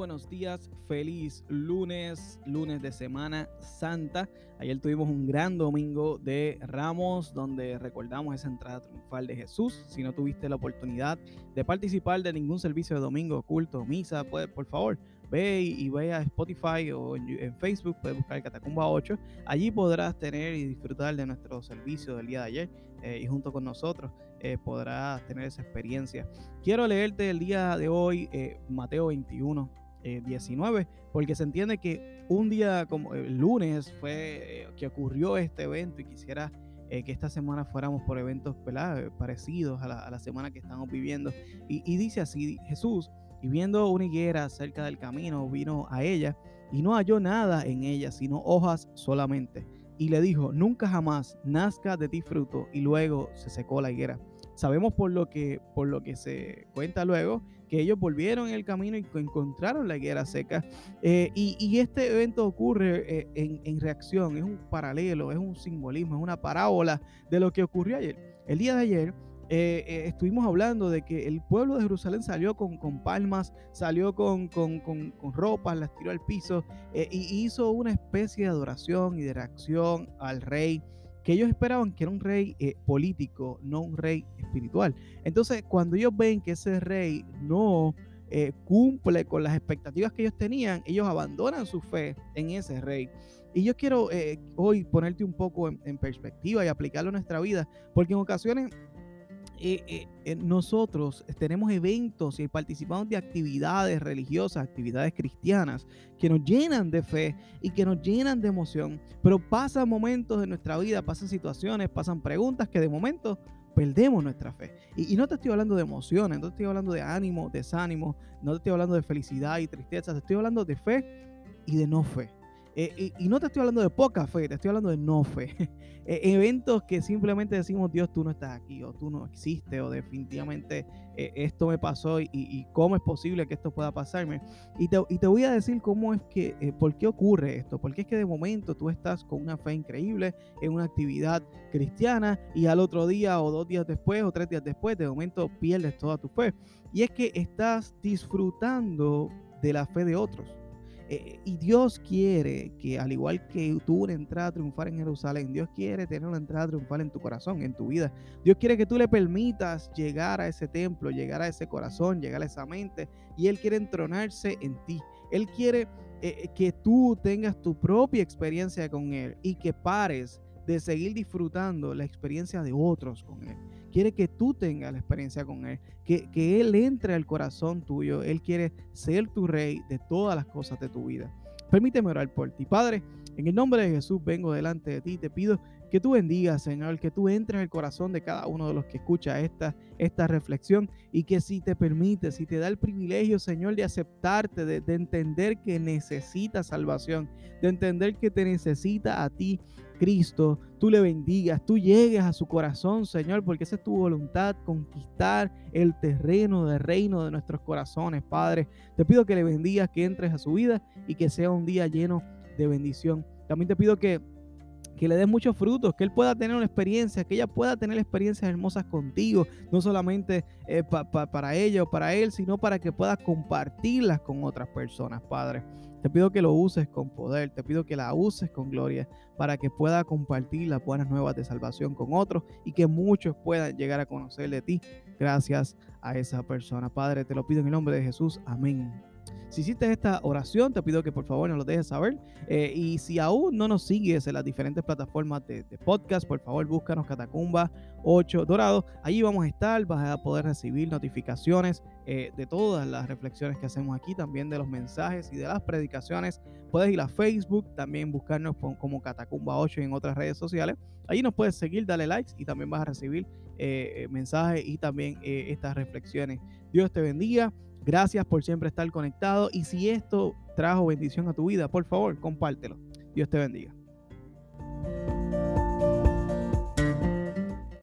buenos días, feliz lunes, lunes de Semana Santa. Ayer tuvimos un gran domingo de Ramos donde recordamos esa entrada triunfal de Jesús. Si no tuviste la oportunidad de participar de ningún servicio de domingo, culto, misa, pues por favor, ve y, ve a Spotify o en, Facebook, puedes buscar Catacumba 8. Allí podrás tener y disfrutar de nuestro servicio del día de ayer eh, y junto con nosotros eh, podrás tener esa experiencia. Quiero leerte el día de hoy eh, Mateo 21. 19, porque se entiende que un día como el lunes fue que ocurrió este evento y quisiera que esta semana fuéramos por eventos parecidos a la, semana que estamos viviendo. Y, y dice así, Jesús y viendo una higuera cerca del camino, vino a ella y no halló nada en ella, sino hojas solamente. Y le dijo, nunca jamás nazca de ti fruto. Y luego se secó la higuera. Sabemos por lo que, por lo que se cuenta luego que ellos volvieron en el camino y encontraron la higuera seca. Eh, y, este evento ocurre eh, en, en reacción, es un paralelo, es un simbolismo, es una parábola de lo que ocurrió ayer. El día de ayer eh, eh, estuvimos hablando de que el pueblo de Jerusalén salió con, con palmas, salió con, con, con, ropas, las tiró al piso eh, y hizo una especie de adoración y de reacción al rey que ellos esperaban que era un rey político, no un rey espiritual. Entonces, cuando ellos ven que ese rey no cumple con las expectativas que ellos tenían, ellos abandonan su fe en ese rey. Y yo quiero hoy ponerte un poco en, en, perspectiva y aplicarlo a nuestra vida, porque en ocasiones eh, eh, nosotros tenemos eventos y participamos de actividades religiosas, actividades cristianas que nos llenan de fe y que nos llenan de emoción, pero pasan momentos de nuestra vida, pasan situaciones, pasan preguntas que de momento perdemos nuestra fe. Y, y, no te estoy hablando de emociones, no te estoy hablando de ánimo, desánimo, no te estoy hablando de felicidad y tristeza, te estoy hablando de fe y de no fe. Eh, y, no te estoy hablando de poca fe, te estoy hablando de no fe. Eh, eventos que simplemente decimos, Dios, tú no estás aquí, o tú no existes, o definitivamente eh, esto me pasó y, cómo es posible que esto pueda pasarme. Y te, y te voy a decir cómo es que, por qué ocurre esto, porque es que de momento tú estás con una fe increíble en una actividad cristiana y al otro día o dos días después o tres días después, de momento pierdes toda tu fe. Y es que estás disfrutando de la fe de otros. Eh, y Dios quiere que, al igual que tuvo una entrada triunfal en Jerusalén, Dios quiere tener una entrada triunfal en tu corazón, en tu vida. Dios quiere que tú le permitas llegar a ese templo, llegar a ese corazón, llegar a esa mente. Y Él quiere entronarse en ti. Él quiere eh, que tú tengas tu propia experiencia con Él y que pares de seguir disfrutando la experiencia de otros con Él. Quiere que tú tengas la experiencia con Él, que, que Él entre al corazón tuyo. Él quiere ser tu rey de todas las cosas de tu vida. Permíteme orar por ti. Padre, en el nombre de Jesús vengo delante de ti. Te pido que tú bendigas, Señor, que tú entres en el corazón de cada uno de los que escucha esta, esta reflexión y que si te permite, si te da el privilegio, Señor, de aceptarte, de, de entender que necesita salvación, de entender que te necesita a ti, Cristo, tú le bendigas, tú llegues a su corazón, Señor, porque esa es tu voluntad, conquistar el terreno del reino de nuestros corazones, Padre. Te pido que le bendigas, que entres a su vida y que sea un día lleno de bendición. También te pido que que le des muchos frutos, que él pueda tener una experiencia, que ella pueda tener experiencias hermosas contigo, no solamente eh, para ella o para él, sino para que pueda compartirlas con otras personas, Padre. Te pido que lo uses con poder, te pido que la uses con gloria para que pueda compartir las buenas nuevas de salvación con otros y que muchos puedan llegar a conocer de ti gracias a esa persona. Padre, te lo pido en el nombre de Jesús. Amén. Si hiciste esta oración, te pido que por favor nos lo dejes saber. Eh, y si aún no nos sigues en las diferentes plataformas de, podcast, por favor búscanos Catacumba 8 Dorado. Allí vamos a estar, vas a poder recibir notificaciones eh, de todas las reflexiones que hacemos aquí, también de los mensajes y de las predicaciones. Puedes ir a Facebook, también buscarnos como Catacumba 8 en otras redes sociales. Allí nos puedes seguir, dale likes y también vas a recibir eh, mensajes y también estas reflexiones. Dios te bendiga. Gracias por siempre estar conectado y si esto trajo bendición a tu vida, por favor, compártelo. Dios te bendiga.